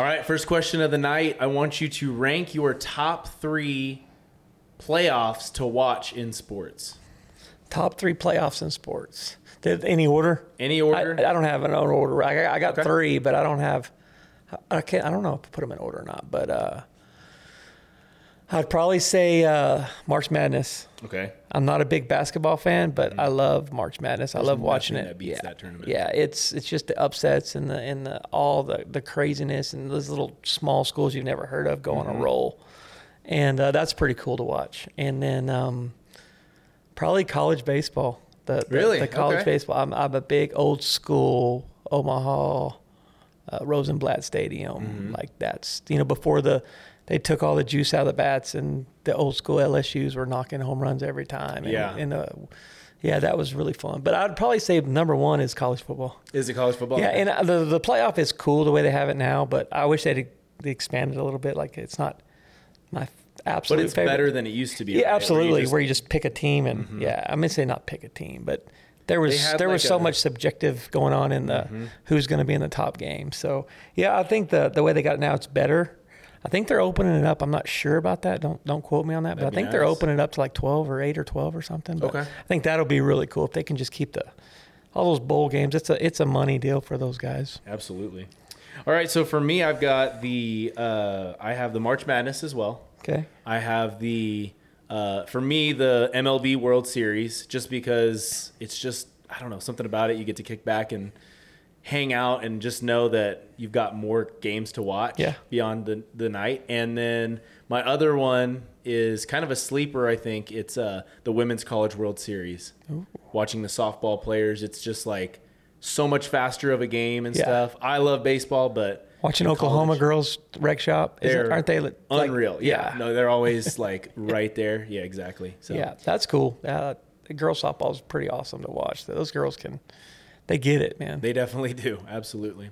All right, first question of the night. I want you to rank your top three playoffs to watch in sports. Top three playoffs in sports. Did any order? Any order? I, I don't have an order. I, got- I got Okay. three, but I don't have. I can't. I don't know if to put them in order or not. But uh, I'd probably say uh, March Madness. okay. I'm not a big basketball fan, but I love March Madness. I love watching it. yeah. that tournament. Yeah, it's it's just the upsets and the and the all the the craziness and those little small schools you've never heard of go on Mm-hmm. a roll, and uh, that's pretty cool to watch. And then um, probably college baseball. The, the Really? the college Okay. baseball. I'm I'm a big old school Omaha uh, Rosenblatt Stadium. Mm-hmm. Like that's you know before the they took all the juice out of the bats and the old school LSU's were knocking home runs every time. And, Yeah. and uh, yeah, that was really fun. But I'd probably say number one is college football. Is it college football? Yeah, and uh, the the playoff is cool the way they have it now, but I wish they'd they expanded a little bit. Like it's not my absolute but it's favorite. better than it used to be. Yeah, right? Where you absolutely. just- Where you just pick a team and yeah, I'm gonna say not pick a team, but there was there was so a- much subjective going on in the who's going to be in the top game. So yeah, I think the the way they got it now, it's better. I think they're opening it up. I'm not sure about that. Don't don't quote me on that, but That'd I think they're opening it up to like 12 or 8 or 12 or something. But Okay. I think that'll be really cool if they can just keep the all those bowl games. It's a it's a money deal for those guys. Absolutely. All right, so for me, I've got the uh, I have the March Madness as well. Okay. I have the uh, for me the MLB World Series just because it's just I don't know something about it. You get to kick back and hang out and just know that you've got more games to watch Yeah. beyond the the night. And then my other one is kind of a sleeper. I think it's uh, the Women's College World Series. Watching the softball players, it's just like so much faster of a game and Yeah. stuff. I love baseball, but Watching Oklahoma college- girls rec shop, aren't they like, unreal. yeah. yeah. no, they're always like right there. Yeah, exactly. So Yeah, that's cool. Uh, the girl softball is pretty awesome to watch. Those girls can, they get it, man. they definitely do. Absolutely.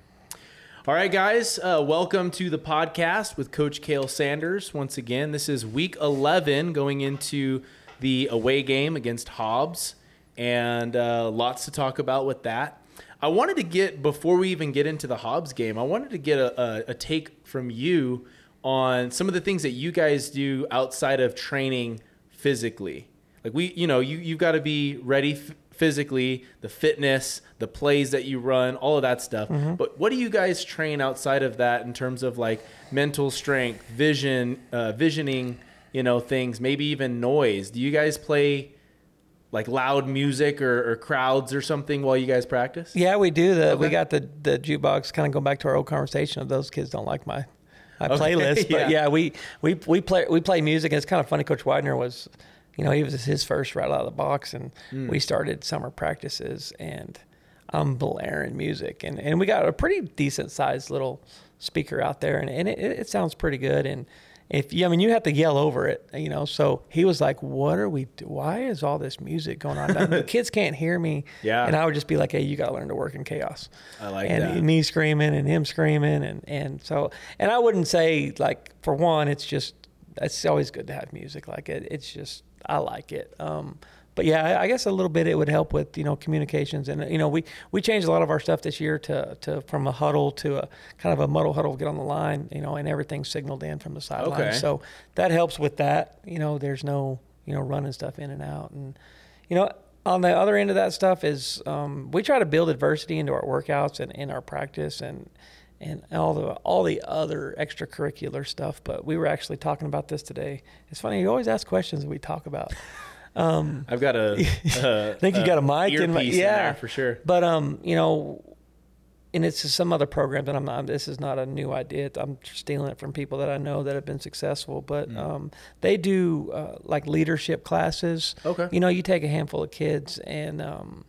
All right, guys, uh, welcome to the podcast with Coach Cale Sanders. Once again, this is week 11 going into the away game against Hobbs, and uh, lots to talk about with that. I wanted to get, before we even get into the Hobbs game, I wanted to get a, a, a take from you on some of the things that you guys do outside of training physically. Like we, you know, you you've got to be ready f- physically, the fitness, the plays that you run, all of that stuff. But what do you guys train outside of that in terms of like mental strength, vision, uh, visioning, you know, things, maybe even noise? Do you guys play like loud music or, or crowds or something while you guys practice? yeah, we do. The we got the the jukebox. Kind of going back to our old conversation of those kids don't like my my Okay, playlist, but yeah. yeah. we we we play we play music. And it's kind of funny. Coach Widener was, you know, he was his first right out of the box, and Hmm. we started summer practices, and I'm blaring music, and and we got a pretty decent sized little speaker out there, and, and it, it sounds pretty good, and. If you, I mean, you have to yell over it, you know. So he was like, "What are we? do- Why is all this music going on? the kids can't hear me." Yeah. And I would just be like, "Hey, you got to learn to work in chaos." I like and that. And me screaming and him screaming and and so and I wouldn't say like for one, it's just it's always good to have music like it. It's just I like it. Um, but yeah, I- guess a little bit it would help with you know communications. And you know we we changed a lot of our stuff this year to to from a huddle to a kind of a muddle huddle get on the line you know and everything's signaled in from the sideline. Okay. so that helps with that. You know there's no you know running stuff in and out. And you know on the other end of that stuff is um, we try to build adversity into our workouts and in our practice. And and all the all the other extracurricular stuff. But we were actually talking about this today. It's funny you always ask questions that we talk about. Um, I've got a. a I think you got a mic in my- in yeah. there for sure. but um, you know, and it's some other program that I'm not. This is not a new idea. I'm stealing it from people that I know that have been successful. But um, they do uh, like leadership classes. Okay. You know, you take a handful of kids and um,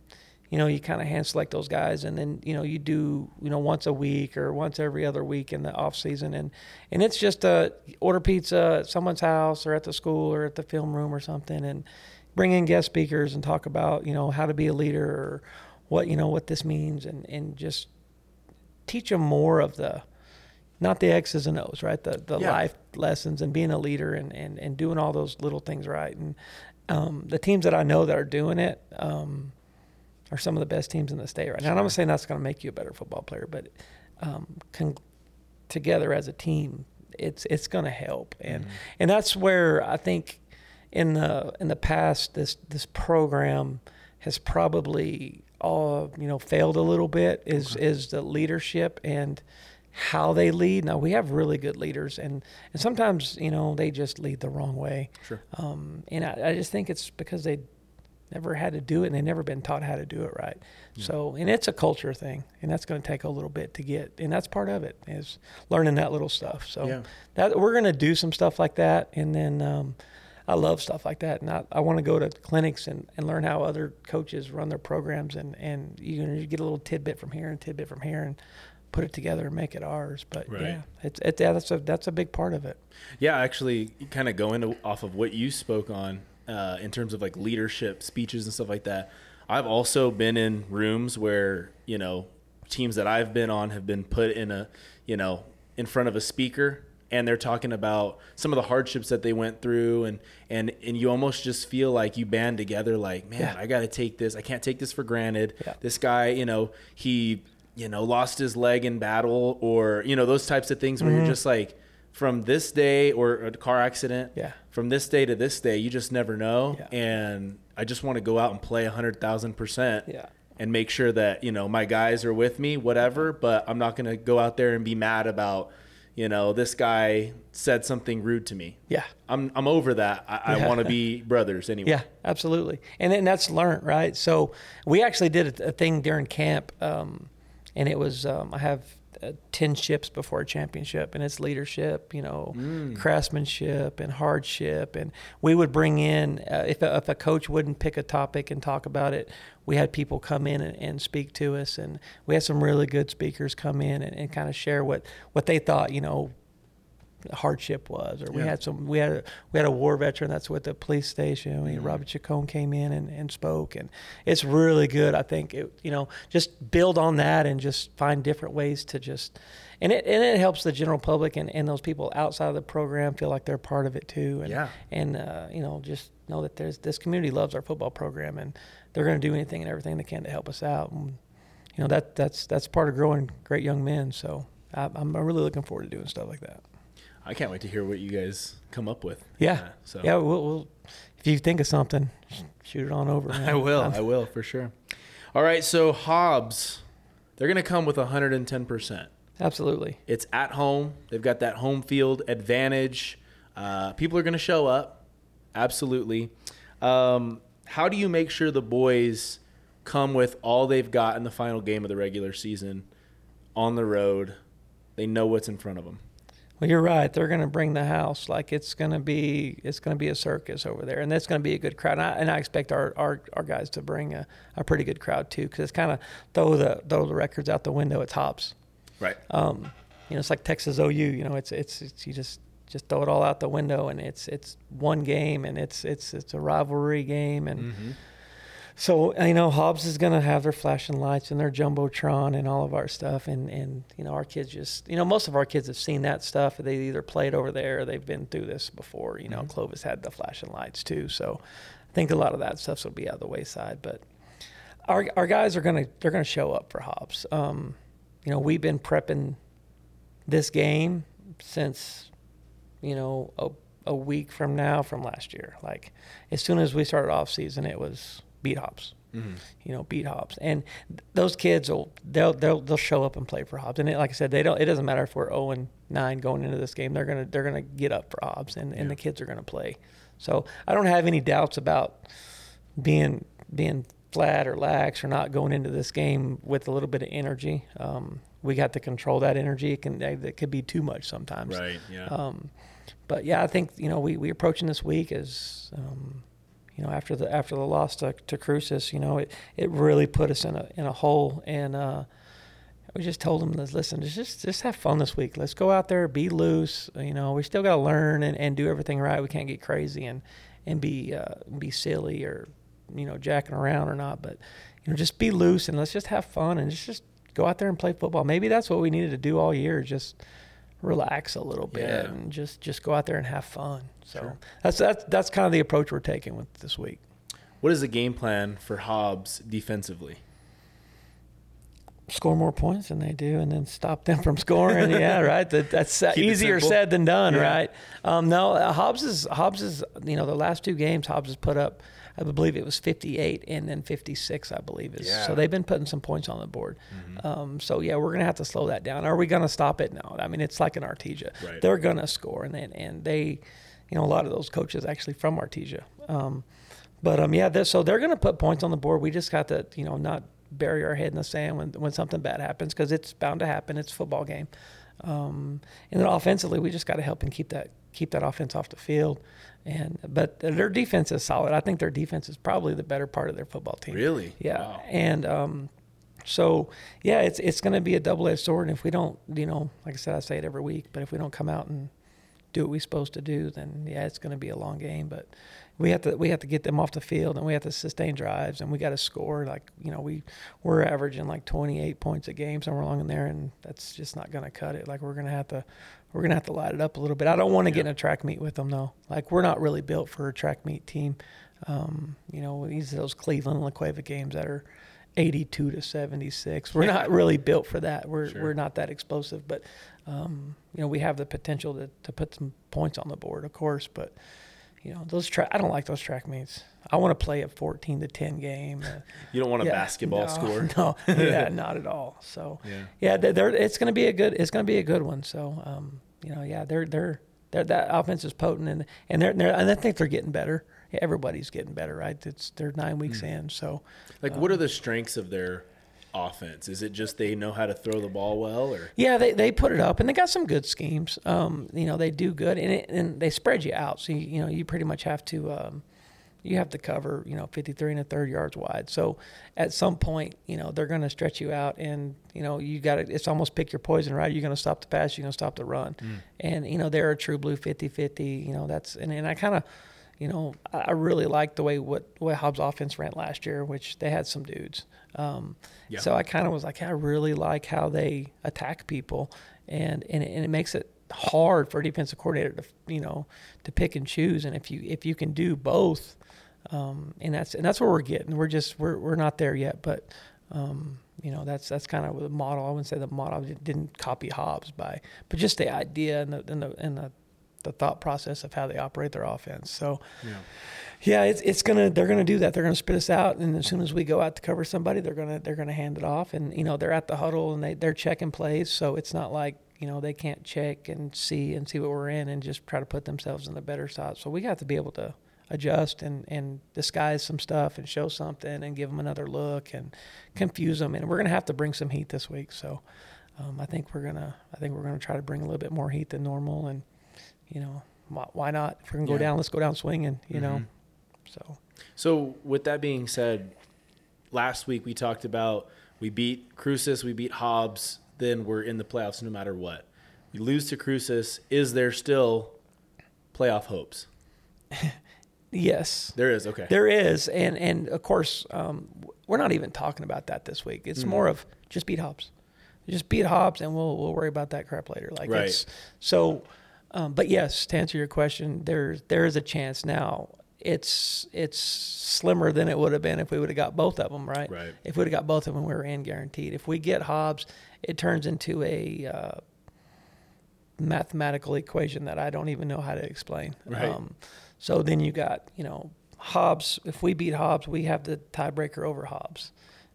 you know, you kind of hand select those guys, and then you know you do you know once a week or once every other week in the off season, and and it's just uh, order pizza at someone's house or at the school or at the film room or something, and bring in guest speakers and talk about you know how to be a leader or what you know what this means, and and just teach them more of the not the X's and O's, right? The the Yeah. life lessons and being a leader and, and, and doing all those little things right. And um, the teams that I know that are doing it um, are some of the best teams in the state right now. And I'm not saying that's going to make you a better football player, but um, con- together as a team, it's it's going to help, and and that's where I think in the in the past this this program has probably all you know failed a little bit is is the leadership and how they lead. Now we have really good leaders, and and sometimes you know they just lead the wrong way. Sure. Um, and I, I just think it's because they never had to do it and they never been taught how to do it right. So, and it's a culture thing, and that's going to take a little bit to get, and that's part of it is learning that little stuff. So, Yeah. that we're going to do some stuff like that, and then um, I love stuff like that, and I, I want to go to clinics and, and learn how other coaches run their programs, and and you, know, you get a little tidbit from here and tidbit from here, and put it together and make it ours. But Right. yeah, it's it, yeah, that's a that's a big part of it. Yeah, actually, kind of going off of what you spoke on uh, in terms of like leadership speeches and stuff like that. I've also been in rooms where you know teams that I've been on have been put in a you know in front of a speaker and they're talking about some of the hardships that they went through and and and you almost just feel like you band together like man Yeah. I got to take this I can't take this for granted Yeah. this guy you know he you know lost his leg in battle or you know those types of things where you're just like from this day or a car accident Yeah. from this day to this day you just never know Yeah. and i just want to go out and play 100000 percent Yeah. and make sure that you know my guys are with me whatever but i'm not going to go out there and be mad about you know this guy said something rude to me Yeah. i'm, I'm over that i, I want to be brothers anyway Yeah, absolutely. And then that's learned, right? So we actually did a, a thing during camp, um, and it was um, I have uh, ten ships before a championship, and it's leadership, you know, craftsmanship and hardship, and we would bring in uh, if a, if a coach wouldn't pick a topic and talk about it, we had people come in and, and speak to us, and we had some really good speakers come in and, and kind of share what what they thought, you know, hardship was, or we Yeah. had some we had a, we had a war veteran that's with the police station. We, Mm-hmm. Robert Chacon came in and, and spoke, and it's really good. I think it, you know just build on that and just find different ways to just and it and it helps the general public and, and those people outside of the program feel like they're part of it too. And, Yeah. and uh, you know just know that there's this community loves our football program and they're going to do anything and everything they can to help us out. And, you know that that's that's part of growing great young men. So I, I'm really looking forward to doing stuff like that. I can't wait to hear what you guys come up with Yeah. Uh, so Yeah, we'll, we'll if you think of something, shoot it on over. man. I will. I'm- I will for sure. All right. So Hobbs, they're going to come with 110%. absolutely. It's at home. They've got that home field advantage. Uh, people are going to show up. Absolutely. Um, how do you make sure the boys come with all they've got in the final game of the regular season on the road? They know what's in front of them. Well, you're right. They're going to bring the house. Like it's going to be, it's going to be a circus over there, and that's going to be a good crowd. And I, and I expect our, our, our guys to bring a, a pretty good crowd too, because it's kind of throw the throw the records out the window. It's Hobbs. Right. Um, you know, it's like Texas OU. You know, it's, it's it's you just just throw it all out the window, and it's it's one game, and it's it's it's a rivalry game, and Mm-hmm. So you know, Hobbs is going to have their flashing lights and their jumbotron and all of our stuff, and and you know, our kids just you know, most of our kids have seen that stuff. They either played over there or they've been through this before. You know, Clovis had the flashing lights too, so I think a lot of that stuff will be out of the wayside. But our our guys are gonna they're gonna show up for Hobbs. Um, you know, we've been prepping this game since you know a, a week from now from last year. Like as soon as we started off season, it was beat Hobbs. Mm-hmm. You know, beat Hobbs, and th- those kids will they'll they'll they'll show up and play for Hobbs. And it, like I said, they don't. It doesn't matter if we're zero and nine going into this game. They're gonna they're gonna get up for Hobbs, and, and the kids are gonna play. So I don't have any doubts about being being flat or lax or not going into this game with a little bit of energy. Um, we got to control that energy. It can it could be too much sometimes. Right. Yeah. Um, but yeah, I think you know we we approaching this week as um, you know after the after the loss to, to Cruces, you know it, it really put us in a in a hole, and uh, we just told them, listen, just just have fun this week. Let's go out there, be loose. You know, we still got to learn and, and do everything right. We can't get crazy and and be uh, be silly or you know jacking around or not, but you know just be loose and let's just have fun and just just go out there and play football. Maybe that's what we needed to do all year. Just relax a little bit Yeah. and just just go out there and have fun. So Sure. that's that's that's kind of the approach we're taking with this week. what is the game plan for Hobbs defensively? score more points than they do, and then stop them from scoring. yeah, right. That, that's uh, easier said than done, Yeah. right? Um, no, Hobbs is Hobbs is you know the last two games Hobbs has put up. I believe it was 58 and then 56. I believe is Yeah. so they've been putting some points on the board. Um, so yeah, we're gonna have to slow that down. Are we gonna stop it? No. I mean, it's like an Artesia. Right. They're gonna score, and then and they, you know, a lot of those coaches actually from Artesia. Um, but um, yeah, so they're going to put points on the board. We just got to, you know, not bury our head in the sand when when something bad happens because it's bound to happen. It's a football game. Um, and then offensively, we just got to help and keep that keep that offense off the field. And but their defense is solid. I think their defense is probably the better part of their football team. Really? Yeah. Wow. And um, so yeah, it's it's going to be a double edged sword. And if we don't, you know, like I said, I say it every week, but if we don't come out and do what we're supposed to do, then yeah, it's going to be a long game. But we have to we have to get them off the field, and we have to sustain drives, and we got to score. Like you know, we we're averaging like 28 points a game somewhere along in there, and that's just not going to cut it. Like we're going to have to we're going to have to light it up a little bit. I don't want to get in a track meet with them though. Like we're not really built for a track meet team. Um, you know, these are those Cleveland and La Cueva games that are 82 to 76. We're not really built for that. We're Sure. we're not that explosive, but um, you know, we have the potential to, to put some points on the board, of course. But you know, those track I don't like those track meets. I want to play a 14 to 10 game. Uh, You don't want a yeah, basketball no, score. No, yeah, not at all. So Yeah. yeah, they're, it's going to be a good it's going to be a good one. So um, you know, yeah, they're they're they're that offense is potent and and they're, they're and I think they're getting better. Yeah, everybody's getting better, right? It's they're nine weeks in, so Like, what are the strengths of their offense? Is it just they know how to throw the ball well, or Yeah, they, they put it up and they got some good schemes. Um, you know, they do good and it, and they spread you out. So you, you know, you pretty much have to um, you have to cover you know 53 and a third yards wide. So at some point, you know, they're going to stretch you out and you know you got to it's almost pick your poison, right? You're going to stop the pass, you're going to stop the run, and you know they're a true blue 50-50. You know that's and, and I kind of. You know, I really liked the way what what Hobbs offense ran last year, which they had some dudes. Um, Yeah. So I kind of was like, I really like how they attack people, and and it, and it makes it hard for a defensive coordinator to you know to pick and choose. And if you if you can do both, um, and that's and that's where we're getting. We're just we're we're not there yet, but um, you know that's that's kind of the model. I wouldn't say the model didn't copy Hobbs by, but just the idea and the and the and the, the thought process of how they operate their offense. So. yeah, Yeah, it's it's gonna they're gonna do that. They're gonna spit us out, and as soon as we go out to cover somebody, they're gonna they're gonna hand it off, and you know they're at the huddle and they they're checking plays, so it's not like you know they can't check and see and see what we're in and just try to put themselves in the better side. So we got to be able to adjust and and disguise some stuff and show something and give them another look and confuse them, and we're gonna have to bring some heat this week. So um, I think we're gonna I think we're gonna try to bring a little bit more heat than normal, and you know why, not? If we're gonna go Yeah. down, let's go down swinging. You know. Mhm. So So with that being said, last week we talked about we beat Cruces, we beat Hobbs, then we're in the playoffs no matter what. We lose to Cruces. Is there still playoff hopes? yes, There is. Okay. there is, and and of course um, we're not even talking about that this week. It's more of just beat Hobbs, just beat Hobbs, and we'll we'll worry about that crap later. Like Right. it's so. Um, but yes, to answer your question, there there is a chance now. It's it's slimmer than it would have been if we would have got both of them right. Right. If we would have got both of them, we were in guaranteed. If we get Hobbs, it turns into a uh, mathematical equation that I don't even know how to explain. Right. Um, so then you got, you know, Hobbs. If we beat Hobbs, we have the tiebreaker over Hobbs.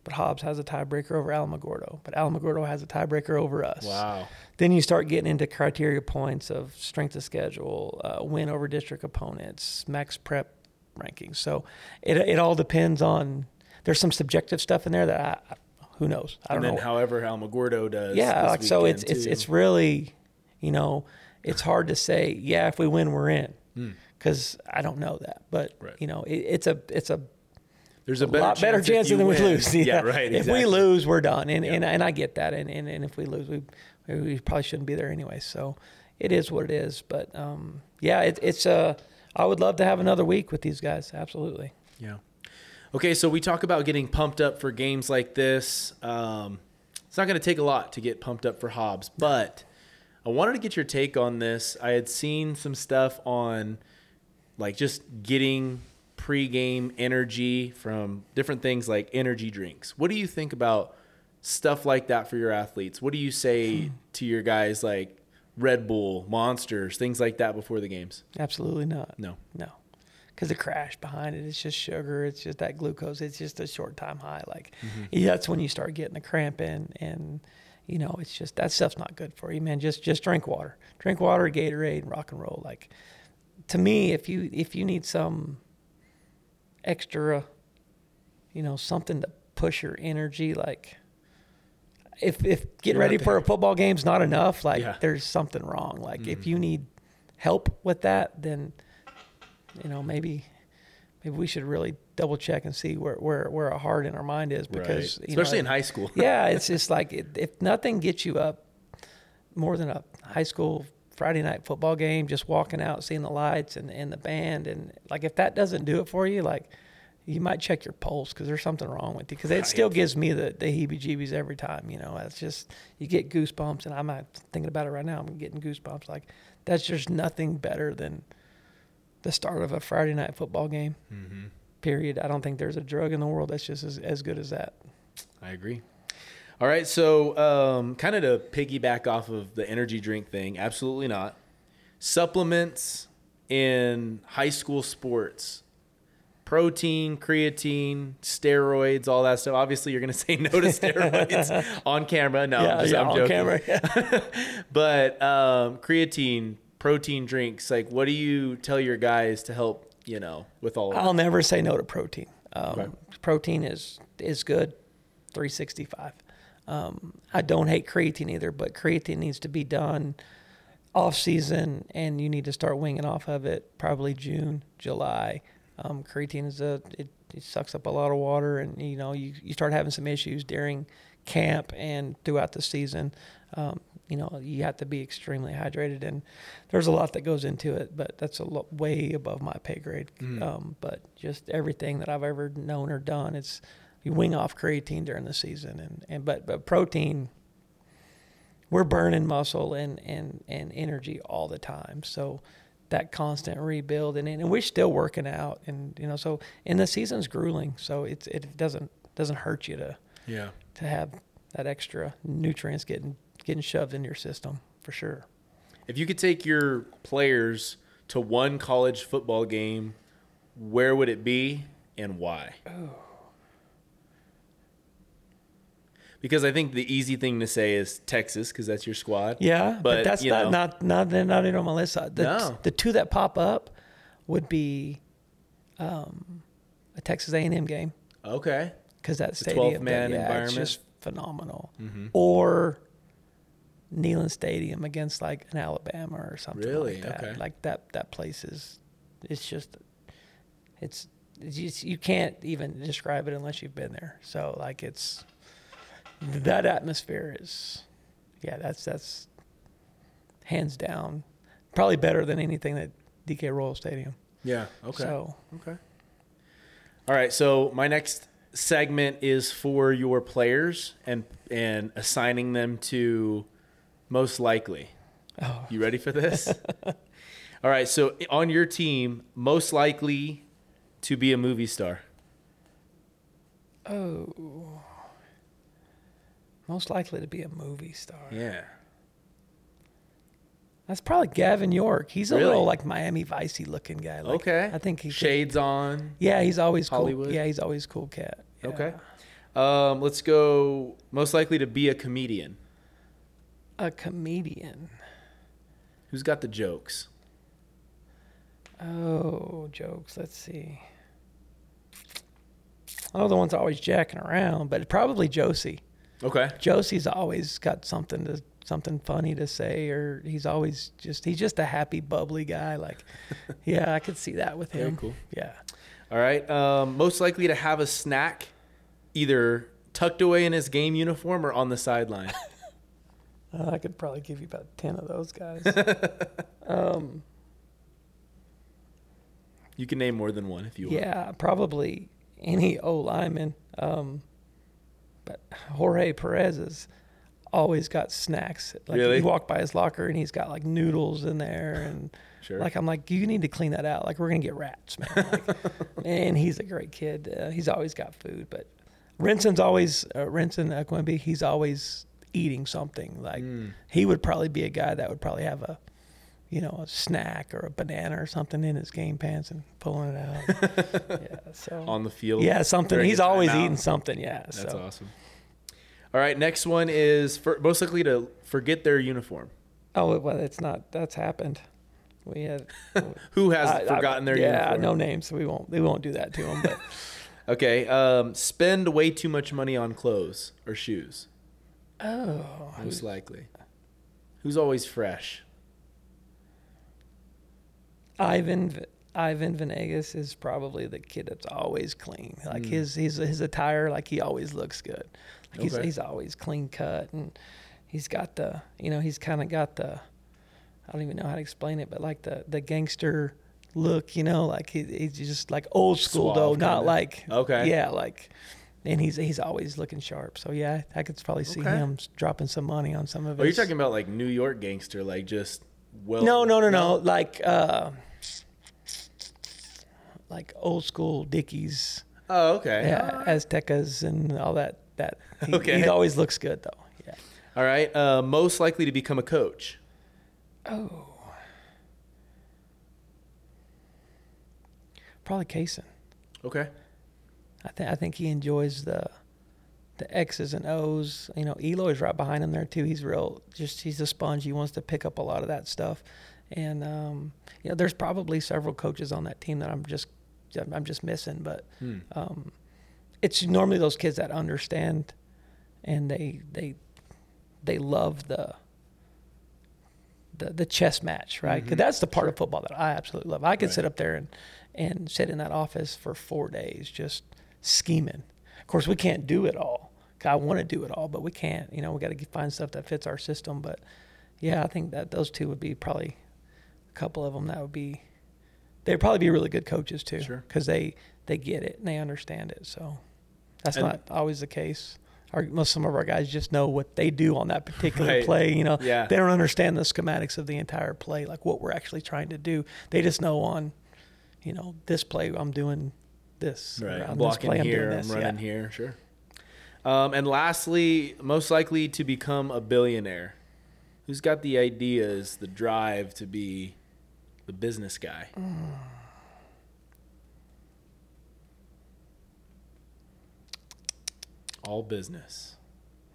But Hobbs has a tiebreaker over Alamogordo. But Alamogordo has a tiebreaker over us. wow. Then you start getting into criteria points of strength of schedule, uh, win over district opponents, max prep rankings. So it, it all depends on. There's some subjective stuff in there that I, who knows. I And don't then, know. however, Alamogordo does. Yeah, like so it's weekend, it's it's really, you know, it's hard to say. Yeah, if we win, we're in, Hmm. because I don't know that. But Right. you know, it, it's a it's a There's a a better lot better chance than we lose. Yeah, right. If we lose, we're done, and Yeah. and, and I get that, and, and and if we lose, we we probably shouldn't be there anyway. So it is what it is. But um, yeah, it, it's uh, I would love to have another week with these guys. Absolutely. Yeah. Okay, so we talk about getting pumped up for games like this. Um, it's not going to take a lot to get pumped up for Hobbs, but I wanted to get your take on this. I had seen some stuff on like just getting pregame energy from different things like energy drinks. What do you think about stuff like that for your athletes. What do you say hmm. to your guys like Red Bull, Monsters, things like that before the games? Absolutely not. No. No. Because the crash behind it, it's just sugar. It's just that glucose. It's just a short time high. Like, mm-hmm. yeah, that's when you start getting the cramp in, and you know, it's just that stuff's not good for you, man. Just just drink water, drink water, Gatorade, rock and roll. Like, to me, if you if you need some extra, you know, something to push your energy, like if if getting ready for a football game's not enough, like Yeah. there's something wrong. Like if you mm-hmm. need help with that, then you know maybe maybe we should really double check and see where where where our heart and our mind is because right. you know, especially in high school. yeah, it's just like it, if nothing gets you up more than a high school Friday night football game, just walking out, seeing the lights and, and the band, and like if that doesn't do it for you, like you might check your pulse because there's something wrong with you. Because it still gives me the, the heebie-jeebies every time. You know, it's just you get goosebumps, and I'm not thinking about it right now. I'm getting goosebumps. Like that's just nothing better than the start of a Friday night football game. Mm-hmm. Period. I don't think there's a drug in the world that's just as, as good as that. I agree. All right, so um, kind of to piggyback off of the energy drink thing, absolutely not. Supplements in high school sports, protein, creatine, steroids, all that stuff. Obviously, you're going to say no to steroids on camera. No, I'm, just, I'm on joking. camera. Yeah. But um, creatine, protein drinks, like what do you tell your guys to help, you know, with all of I'll that? never say no to protein. Um. Protein is is good, 365. Um, I don't hate creatine either, but creatine needs to be done off season, and you need to start winging off of it probably June, July. Um, creatine is a it, it sucks up a lot of water, and you know you you start having some issues during camp and throughout the season. Um, you know you have to be extremely hydrated, and there's a lot that goes into it, but that's a lot way above my pay grade. Um, but just everything that I've ever known or done, it's you wing off creatine during the season, and, and but but protein, we're burning muscle and and and energy all the time, so that constant rebuild and and we're still working out, and you know so and the season's grueling, so it's it doesn't doesn't hurt you to Yeah. to have that extra nutrients getting getting shoved in your system for sure. If you could take your players to one college football game, where would it be and why? Because I think the easy thing to say is Texas, because that's your squad. Yeah, but, But, that's not, know. not not they're not even on my list. The, No. the two that pop up would be um, a Texas A&M game Okay. because that stadium, 12-man yeah, environment. just phenomenal. Mm-hmm. Or Neyland Stadium against like an Alabama or something Really? like that. Okay. Like that that place is it's just it's, it's you can't even describe it unless you've been there. So like it's that atmosphere is yeah, that's that's hands down probably better than anything at DK Royal Stadium. Yeah. Okay. So Okay. All right. So my next segment is for your players and and assigning them to most likely. oh, You ready for this? All right. So on your team, most likely to be a movie star. oh most likely to be a movie star. Yeah. That's probably Gavin York. He's a Really? little like Miami Vicey looking guy. Like, okay. I think he. could- shades on. yeah, he's always cool. Hollywood? Yeah, he's always cool cat. Yeah. Okay. Um, let's go. Most likely to be a comedian. A comedian. Who's got the jokes? Oh, jokes. Let's see. I know the one's always jacking around, but probably Josie. Okay. Josie's always got something to something funny to say, or he's always just he's just a happy, bubbly guy. Like, yeah, I could see that with Very him. cool. Yeah. All right. Um, most likely to have a snack, either tucked away in his game uniform or on the sideline. Uh, I could probably give you about ten of those guys. um, you can name more than one if you want. yeah, probably any O lineman. Um, but Jorge Perez has always got snacks. Like Really? you walk by his locker and he's got like noodles in there, and Sure. like I'm like, you need to clean that out. Like we're gonna get rats, man. Like, and he's a great kid. Uh, he's always got food, but Rinson's always uh, Rinson uh, Quimby. He's always eating something. Like Mm. he would probably be a guy that would probably have a, you know, a snack or a banana or something in his game pants and pulling it out. yeah. So on the field. yeah, something. He's always timeout. eating something. Yeah. That's so. awesome. All right, next one is for, most likely to forget their uniform. Oh well, it's not. That's happened. We had. Who has I- I- forgotten their yeah, uniform? no names. We won't. We won't do that to him. But Okay, um, spend way too much money on clothes or shoes. oh, Most likely. Who's always fresh? Ivan Ivan Venegas is probably the kid that's always clean. Like Mm. his his his attire, like he always looks good. Like he's Okay. he's always clean cut and he's got the you know he's kind of got the I don't even know how to explain it, but like the the gangster look, you know, like he, he's just like old school though, Suave not kinda. like Okay. yeah, like. And he's he's always looking sharp. So yeah, I could probably see Okay. him dropping some money on some of Oh, you're his. talking about like New York gangster, like just well. No, no, no, no. Like uh like old school Dickies, Oh, okay. yeah, Aztecas and all that. That he, Okay. he always looks good though. Yeah. All right. Uh, most likely to become a coach. Oh. Probably Kaysen. Okay. I think I think he enjoys the the X's and O's. You know, Eloy's right behind him there too. He's real just he's a sponge. He wants to pick up a lot of that stuff. And um, you know, there's probably several coaches on that team that I'm just I'm just missing, but Hmm. um, it's normally those kids that understand and they they they love the the the chess match, right? Because Mhm. that's the part of football that I absolutely love. I could Right. sit up there and and sit in that office for four days just scheming. Of course, we can't do it all. I want to do it all, but we can't. You know, we got to find stuff that fits our system. But yeah, I think that those two would be probably a couple of them that would be. They'd probably be really good coaches too, Sure. because they they get it and they understand it. So that's And- not always the case. Our, most some of our guys just know what they do on that particular Right. play. You know, Yeah. they don't understand the schematics of the entire play, like what we're actually trying to do. They just know on, you know, this play I'm doing this. Right. I'm blocking play, here. doing I'm running Yeah. here. Sure. Um, and lastly, most likely to become a billionaire. Who's got the ideas, the drive to be the business guy? All business.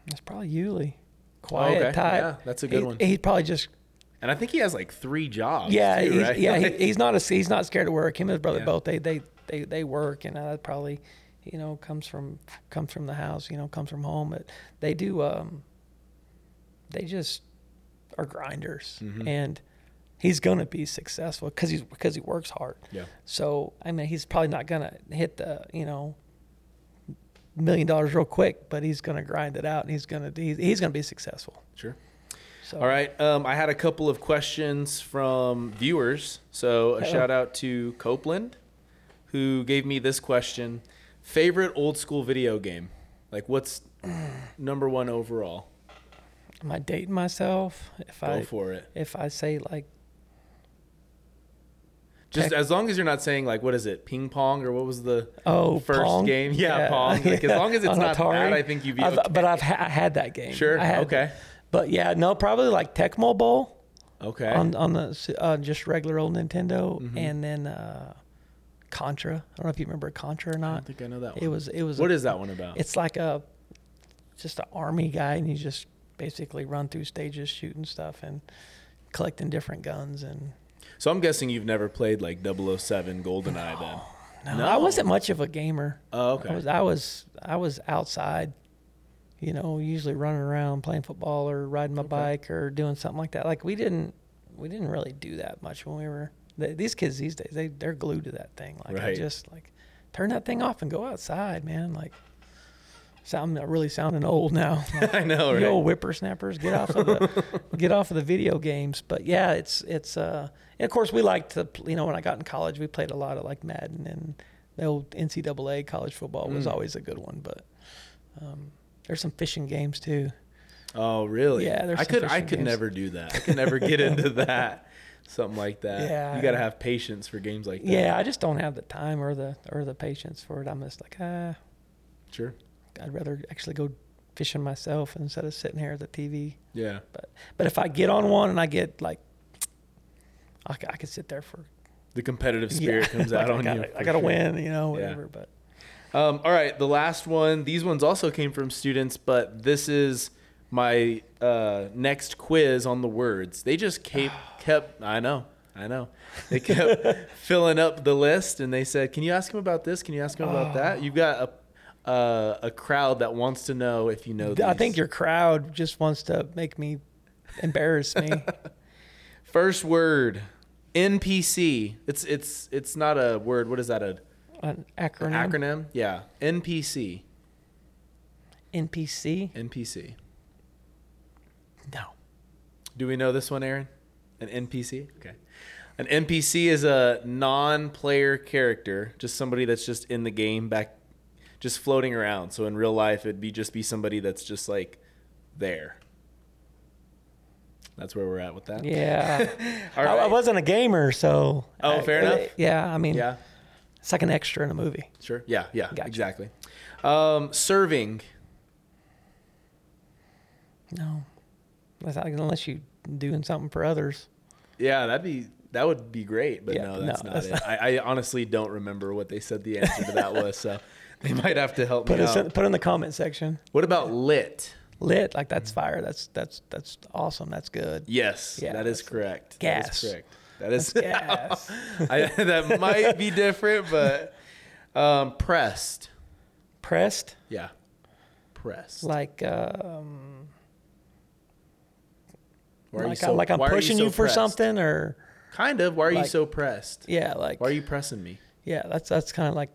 That's probably Yuli. Quiet Oh, okay. type. Yeah, that's a good He- one. He'd probably just And I think he has like three jobs. yeah, too, he's, right? yeah. He, he's not a, he's not scared to work. Him and his brother Yeah. both they they they they work, and that probably you know comes from comes from the house. You know, comes from home. But they do. um They just are grinders, Mhm. and he's gonna be successful because he's because he works hard. yeah. So I mean, he's probably not gonna hit the you know million dollars real quick, but he's gonna grind it out, and he's gonna he's, he's gonna be successful. Sure. So All right. Um, I had a couple of questions from viewers. So a Uh-oh. shout out to Copeland, who gave me this question: favorite old school video game? Like, what's number one overall? Am I dating myself if Go I for it. if I say like Just Tech- as long as you're not saying like, what is it, ping pong or what was the oh first Pong? game? Yeah, Pong. Like, as long as it's not Atari. bad, I think you'd be I've- okay. But I've ha- I had that game. Sure. I had Okay. that. But yeah, no, probably like Tecmo Bowl Okay. on on the uh, just regular old Nintendo, Mhm. and then uh, Contra. I don't know if you remember Contra or I not. don't think I know that one. It was it was. What a- is that one about? It's like a just an army guy, and you just basically run through stages shooting stuff and collecting different guns and. So I'm guessing you've never played like 007 GoldenEye then. No, No. I wasn't much of a gamer. Oh, I okay. was I was I was outside, you know, usually running around playing football or riding my Okay. bike or doing something like that. Like we didn't we didn't really do that much when we were th these kids these days. They they're glued to that thing. Like I just like turn that thing off and go outside, man. Like sound really sounding old now. I know, you right? old whippersnappers, get off of the get off of the video games. But yeah, it's it's uh and of course we liked to you know when I got in college we played a lot of like Madden and the old NCAA college football was Mm. always a good one. But um, there's some fishing games too. Oh, really? Yeah, there's I some could. I could games. never do that. I could never get into that. Something like that. Yeah. You got to have patience for games like that. Yeah, I just don't have the time or the or the patience for it. I'm just like ah, Sure. I'd rather actually go fishing myself instead of sitting here at the TV. Yeah. But but if I get on one and I get like, I could sit there for The competitive spirit yeah, comes like out I on gotta, you. I gotta sure. win, you know, Yeah. whatever. But Um, all right, the last one. These ones also came from students, but this is my uh, next quiz on the words. They just kept kept. I know, I know. They kept filling up the list, and they said, "Can you ask him about this? Can you ask him about that?" You've got a uh, a crowd that wants to know if you know. I think your crowd just wants to make me embarrass me. first word NPC. It's it's it's not a word. What is that? A An an acronym. acronym? Yeah, NPC. NPC. NPC. No. Do we know this one, Aaron? An NPC? Okay. An NPC is a non-player character, just somebody that's just in the game back just floating around. So in real life it'd be just be somebody that's just like there. That's where we're at with that. Yeah. All I, I wasn't a gamer, so. Oh, I- fair enough. Yeah, I mean, Yeah, it's like an extra in a movie. sure. Yeah, yeah, Gotcha. exactly. Um, serving. No, Unless- unless you doing something for others. Yeah, that'd be that would be great, but Yeah, no, no, that's not that's it. not- I, I honestly don't remember what they said the answer to that was, so they might have to help Put me us out. in, put it in the comment section. What about lit? Lit like that's fire. That's that's that's awesome. That's good. Yes, Yeah, that is correct. gas. That is correct. That is Gas. I, that might be different, but um, pressed. Pressed Yeah, pressed. like um Why like, so- I, like I'm why are pushing so you, for pressed? something or Kind of. Why are you so pressed? yeah like Why are you pressing me? yeah that's that's kind of like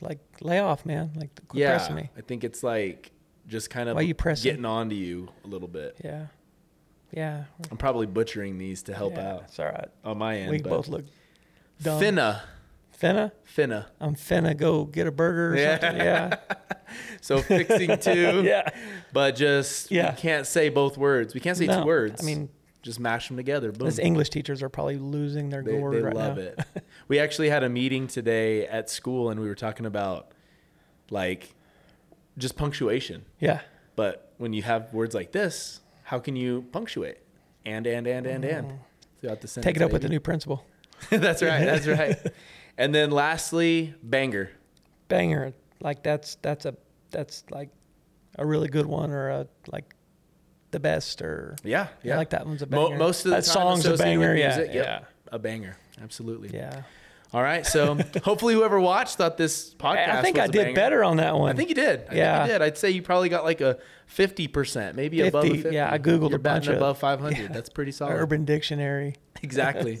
like lay off man like quit yeah, pressing me I think it's like just kind of Why you pressing? getting on to you a little bit. yeah yeah I'm probably butchering these to help yeah, out it's all right on my end. we both look dumb finna, finna finna. I'm finna go get a burger or Yeah. something yeah So fixing two, yeah but just Yeah. we can't say both words. We can't say No, two words. I mean just mash them together. Boom. those English teachers are probably losing their They, gourd they right love now it. We actually had a meeting today at school, and we were talking about like just punctuation. yeah But when you have words like this, how can you punctuate? And and and and and mm. throughout the sentence. take it up with the new principal that's right. That's right. And then lastly, banger. banger like that's that's a that's like a really good one or a like the best or Yeah, yeah. I like that one's a Mo- banger. most of the that song's a banger. Yeah, yep. yeah, a banger. Absolutely. yeah. All right. So hopefully, whoever watched thought this podcast. I, think I did banger. better on that one. I think you did. I Yeah. think you did. I'd say you probably got like a fifty percent, maybe above 50, yeah, I Googled You're a bunch of- above five hundred. yeah. That's pretty solid. Urban Dictionary. Exactly.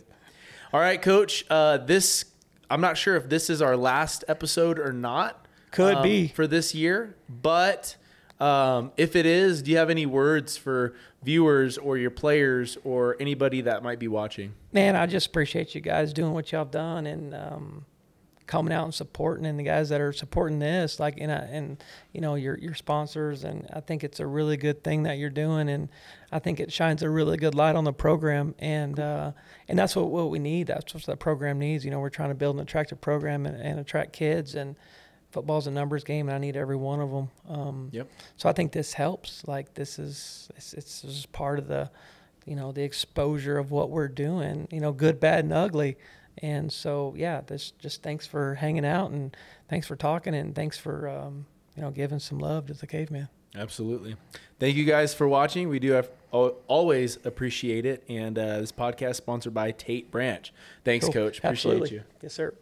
All right, Coach. Uh, this I'm not sure if this is our last episode or not. Could um, be. for this year, but um, if it is, do you have any words for viewers or your players or anybody that might be watching? Man, I just appreciate you guys doing what y'all done and um, coming out and supporting, and the guys that are supporting this, like and and you know your your sponsors, and I think it's a really good thing that you're doing, and I think it shines a really good light on the program, and uh, and that's what what we need. That's what the program needs. You know, we're trying to build an attractive program and, and attract kids, and football's a numbers game, and I need every one of them. Um, Yep. so I think this helps. Like this is it's, it's just part of the, you know, the exposure of what we're doing. You know, good, bad, and ugly. And so yeah, this just thanks for hanging out and thanks for talking and thanks for um, you know giving some love to the caveman. Absolutely. Thank you guys for watching. We do have, always appreciate it. And uh, this podcast sponsored by Tate Branch. Thanks, Cool. Coach. Appreciate Absolutely. you. Yes, sir.